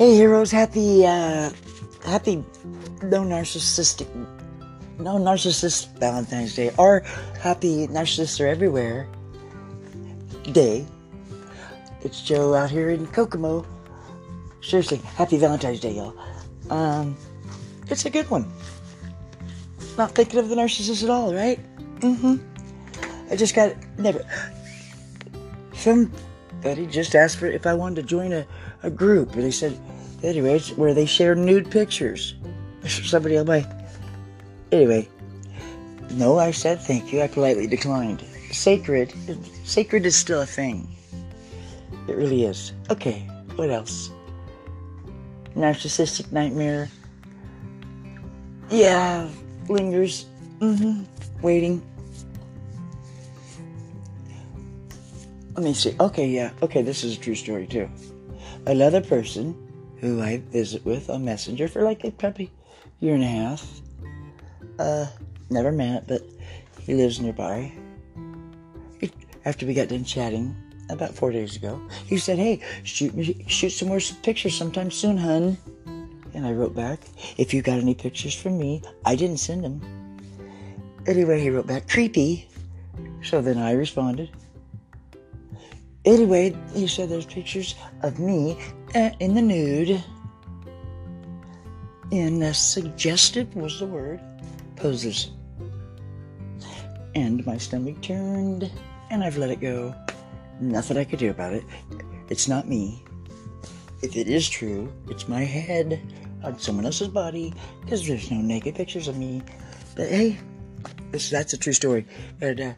Hey heroes, happy uh happy no narcissistic no narcissistic Valentine's Day or happy narcissists are everywhere day. It's Joe out here in Kokomo. Seriously, happy Valentine's Day, y'all. Um it's a good one. Not thinking of the narcissist at all, right? Mm-hmm. I just got never somebody just asked for if I wanted to join a, a group and they said anyways, where they share nude pictures. Somebody on my. Anyway, no, I said thank you. I politely declined. Sacred, sacred is still a thing. It really is. Okay, what else? Narcissistic nightmare. Yeah, lingers. Mm-hmm. Waiting. Let me see. Okay, yeah. Okay, this is a true story too. Another person who I visit with on Messenger for like a probably year and a half. Uh, never met, but he lives nearby. After we got done chatting about four days ago, he said, "Hey, shoot me, shoot some more pictures sometime soon, hun." And I wrote back, "If you got any pictures from me, I didn't send them." Anyway, he wrote back, "Creepy." So then I responded, Anyway, he said there's pictures of me uh, in the nude. In uh, suggestive was the word poses. And my stomach turned, and I've let it go. Nothing I could do about it. It's not me. If it is true, it's my head on someone else's body because there's no naked pictures of me. But hey, this, that's a true story. And uh,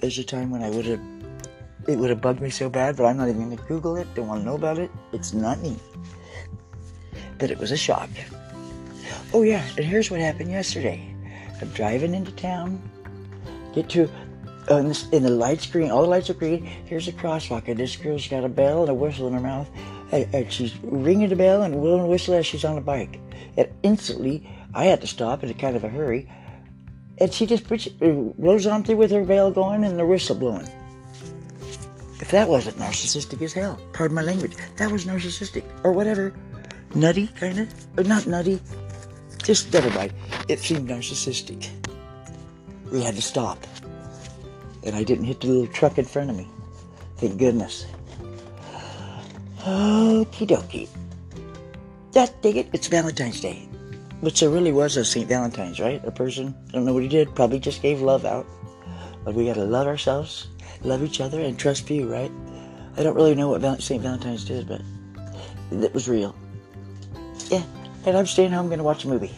there's a time when I would have it would have bugged me so bad, but I'm not even going to Google it. Don't want to know about it. It's not me. But it was a shock. Oh, yeah, and here's what happened yesterday. I'm driving into town, get to, uh, in, in the lights green, all the lights are green. Here's a crosswalk, and this girl's got a bell and a whistle in her mouth. And, and she's ringing the bell and blowing a whistle as she's on a bike. And instantly, I had to stop in a kind of a hurry. And she just blows on through with her bell going and the whistle blowing. If that wasn't narcissistic as hell, pardon my language, that was narcissistic. Or whatever. Nutty, kind of. Or not nutty. Just never mind. It seemed narcissistic. We had to stop. And I didn't hit the little truck in front of me. Thank goodness. Okie dokie. That dig it, it's Valentine's Day. Which there really was a St. Valentine's, right? A person, I don't know what he did, probably just gave love out. But we gotta love ourselves love each other and trust few, right? I don't really know what St. Valentine's did, but it was real. Yeah, and I'm staying home to watch a movie.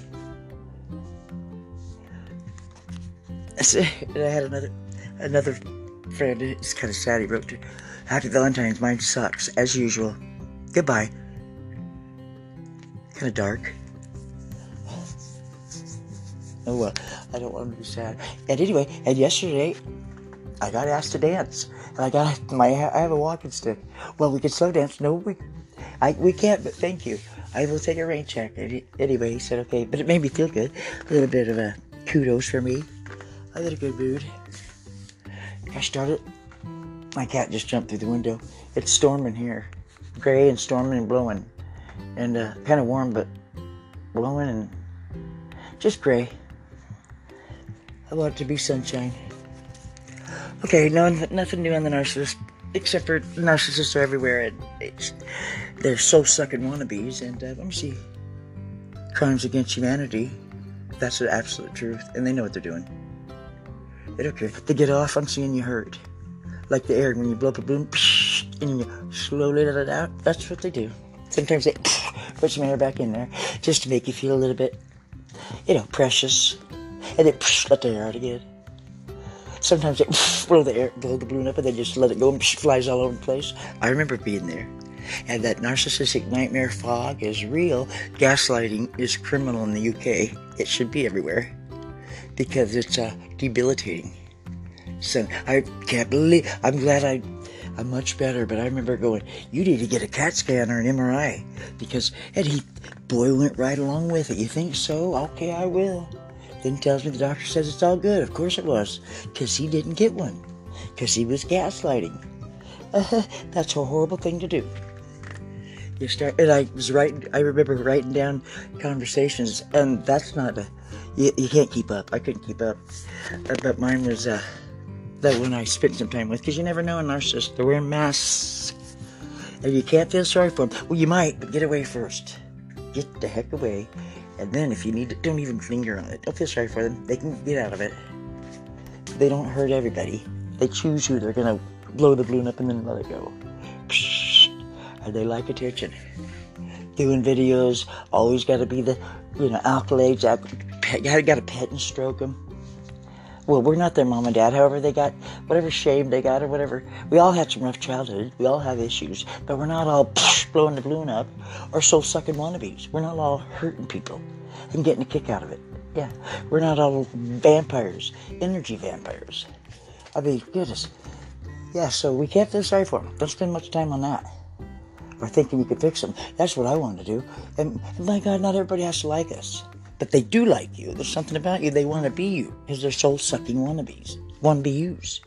and I had another another friend. It's kind of sad. He wrote to, "Happy Valentine's. Mine sucks as usual. Goodbye." Kind of dark. Oh well, I don't want to be sad. And anyway, and yesterday I got asked to dance, and I got my I have a walking stick. Well, we can slow dance. No, we I we can't. But thank you. I will take a rain check. Anyway, he said okay, but it made me feel good. A little bit of a kudos for me. I had a good mood. I started. My cat just jumped through the window. It's storming here, gray and storming and blowing, and uh, kind of warm, but blowing and just gray. I want it to be sunshine. Okay, no, nothing new on the narcissist, except for narcissists are everywhere, and they're soul sucking wannabes. And uh, let me see, crimes against humanity. That's the absolute truth, and they know what they're doing. They don't care. They get off on seeing you hurt, like the air when you blow up a balloon, and you slowly let it out. That's what they do. Sometimes they put some air back in there just to make you feel a little bit, you know, precious, and they let the air out again. Sometimes they blow the air, blow the balloon up, and then just let it go and it flies all over the place. I remember being there. And that narcissistic nightmare fog is real. Gaslighting is criminal in the UK. It should be everywhere because it's uh, debilitating. So I can't believe. I'm glad I. I'm much better, but I remember going, "You need to get a CAT scan or an MRI," because and he, boy, went right along with it. You think so? Okay, I will. Then tells me the doctor says it's all good. Of course it was, because he didn't get one, because he was gaslighting. Uh, that's a horrible thing to do. You start, and I was writing. I remember writing down conversations, and that's not a. You, you can't keep up. I couldn't keep up, Uh, but mine was uh, that one I spent some time with because you never know a narcissist. They're wearing masks, and you can't feel sorry for them. Well, you might, but get away first. Get the heck away, and then if you need it, don't even finger on it. Don't feel sorry for them. They can get out of it. They don't hurt everybody. They choose who they're gonna blow the balloon up and then let it go. And they like attention. Doing videos, always got to be the, you know, accolades. You gotta, gotta pet and stroke them. Well, we're not their mom and dad. However, they got whatever shame they got or whatever. We all had some rough childhood. We all have issues, but we're not all blowing the balloon up or soul sucking wannabes. We're not all hurting people and getting a kick out of it. Yeah, we're not all vampires, energy vampires. I mean, goodness. Yeah, so we can't feel sorry for them. Don't spend much time on that. Or thinking you could fix them. That's what I want to do. And, and my God, not everybody has to like us. But they do like you. There's something about you. They want to be you. Because they're soul sucking wannabes. Want to be used.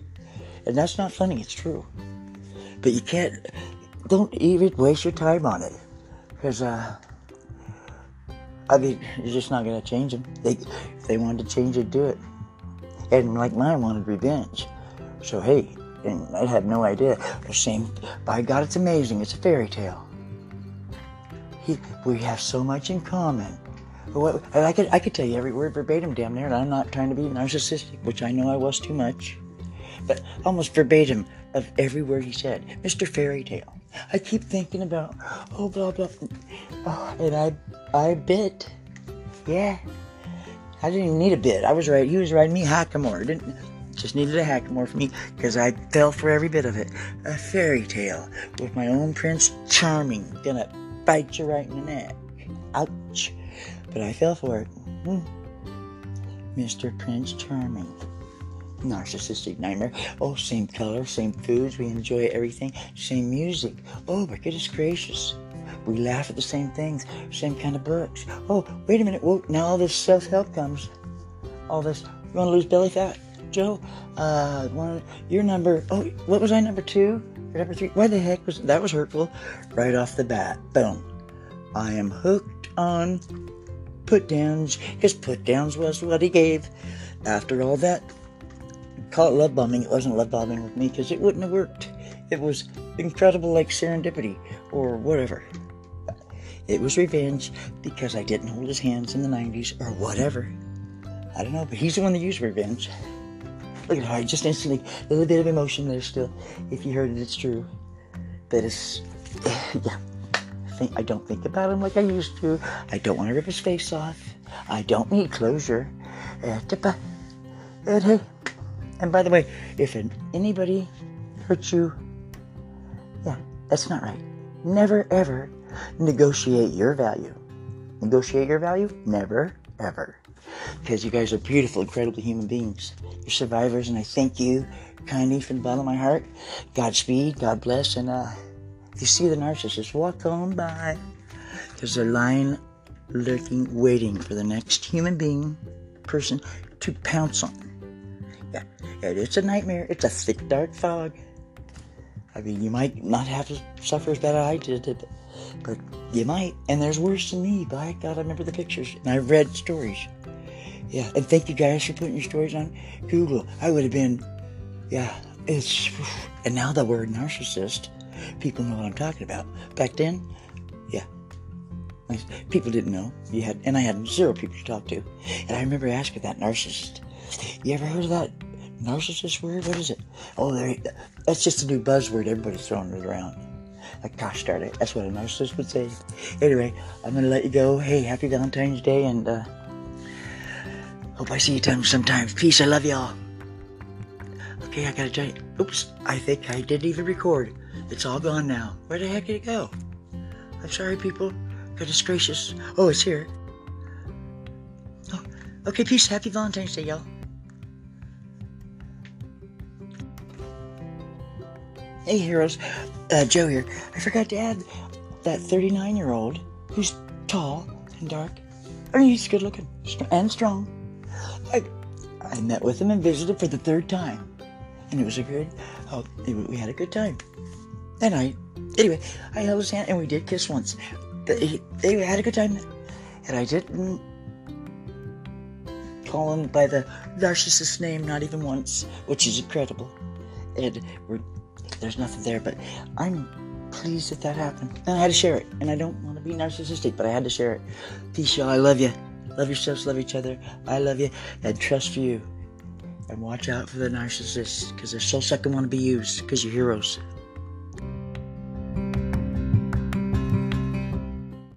And that's not funny. It's true. But you can't, don't even waste your time on it. Because, uh, I mean, you're just not to change them. They, if they wanted to change it, do it. And like mine wanted revenge. So, hey, and I had no idea. The same, by God, it's amazing. It's a fairy tale. He, we have so much in common. What, I could, I could tell you every word verbatim, damn near, and I'm not trying to be narcissistic, which I know I was too much, but almost verbatim of every word he said. Mr. Fairy Tale. I keep thinking about, oh, blah, blah, oh, and I, I bit. Yeah. I didn't even need a bit. I was right. He was riding me hackamore. Didn't just needed a hackamore for me because I fell for every bit of it. A fairy tale with my own Prince Charming gonna bite you right in the neck. Ouch. But I fell for it. Hmm. Mr. Prince Charming. Narcissistic nightmare. Oh, same color, same foods. We enjoy everything. Same music. Oh, my goodness gracious. We laugh at the same things, same kind of books. Oh, wait a minute. Whoa, now all this self help comes. All this, you want to lose belly fat? Joe, uh, one, your number, oh, what was I, number two? Or number three? Why the heck was, that was hurtful. Right off the bat, boom. I am hooked on put downs, because put downs was what he gave. After all that, call it love bombing. It wasn't love bombing with me because it wouldn't have worked. It was incredible, like serendipity or whatever. It was revenge because I didn't hold his hands in the 90s or whatever. I don't know, but he's the one that used revenge. Look at how I just instantly, a little bit of emotion there still. If you heard it, it's true. But it's, yeah. I, think, I don't think about him like I used to. I don't want to rip his face off. I don't need closure. Uh, and, uh, hey, and by the way, if anybody hurts you, yeah, that's not right. Never ever negotiate your value. Negotiate your value? Never, ever. Because you guys are beautiful, incredible human beings. You're survivors, and I thank you kindly from the bottom of my heart. Godspeed, God bless, and uh, if you see the narcissist, walk on by. Because they're lying, lurking, waiting for the next human being, person, to pounce on. Yeah, it's a nightmare. It's a thick, dark fog. I mean, you might not have to suffer as bad as I did, but you might. And there's worse than me. By God, I remember the pictures. And I've read stories. Yeah, and thank you guys for putting your stories on Google. I would have been, yeah, it's, and now the word narcissist, people know what I'm talking about. Back then, yeah, people didn't know. You had, and I had zero people to talk to. And I remember asking that narcissist, you ever heard of that narcissist word? What is it? Oh, there, that's just a new buzzword. Everybody's throwing it around. Like, gosh darn it, that's what a narcissist would say. Anyway, I'm gonna let you go. Hey, happy Valentine's Day, and uh, hope I see you sometimes. Peace. I love y'all. Okay, I gotta tell you. Oops, I think I didn't even record. It's all gone now. Where the heck did it go? I'm sorry, people. Goodness gracious. Oh, it's here. Oh, okay, peace. Happy Valentine's Day, y'all. Hey, heroes. Uh, Joe here. I forgot to add that 39 year old who's tall and dark. I mean, he's good looking and strong. I, I met with him and visited for the third time. And it was a good, oh, it, we had a good time. And I, anyway, I held his hand and we did kiss once. They, had a good time, and I didn't call him by the narcissist name, not even once, which is incredible. And there's nothing there, but I'm pleased that that happened. And I had to share it. And I don't want to be narcissistic, but I had to share it. Peace, y'all. I love you. Love yourselves, love each other. I love you, and trust you. And watch out for the narcissists, because they're soul sucking want to be used, because you're heroes.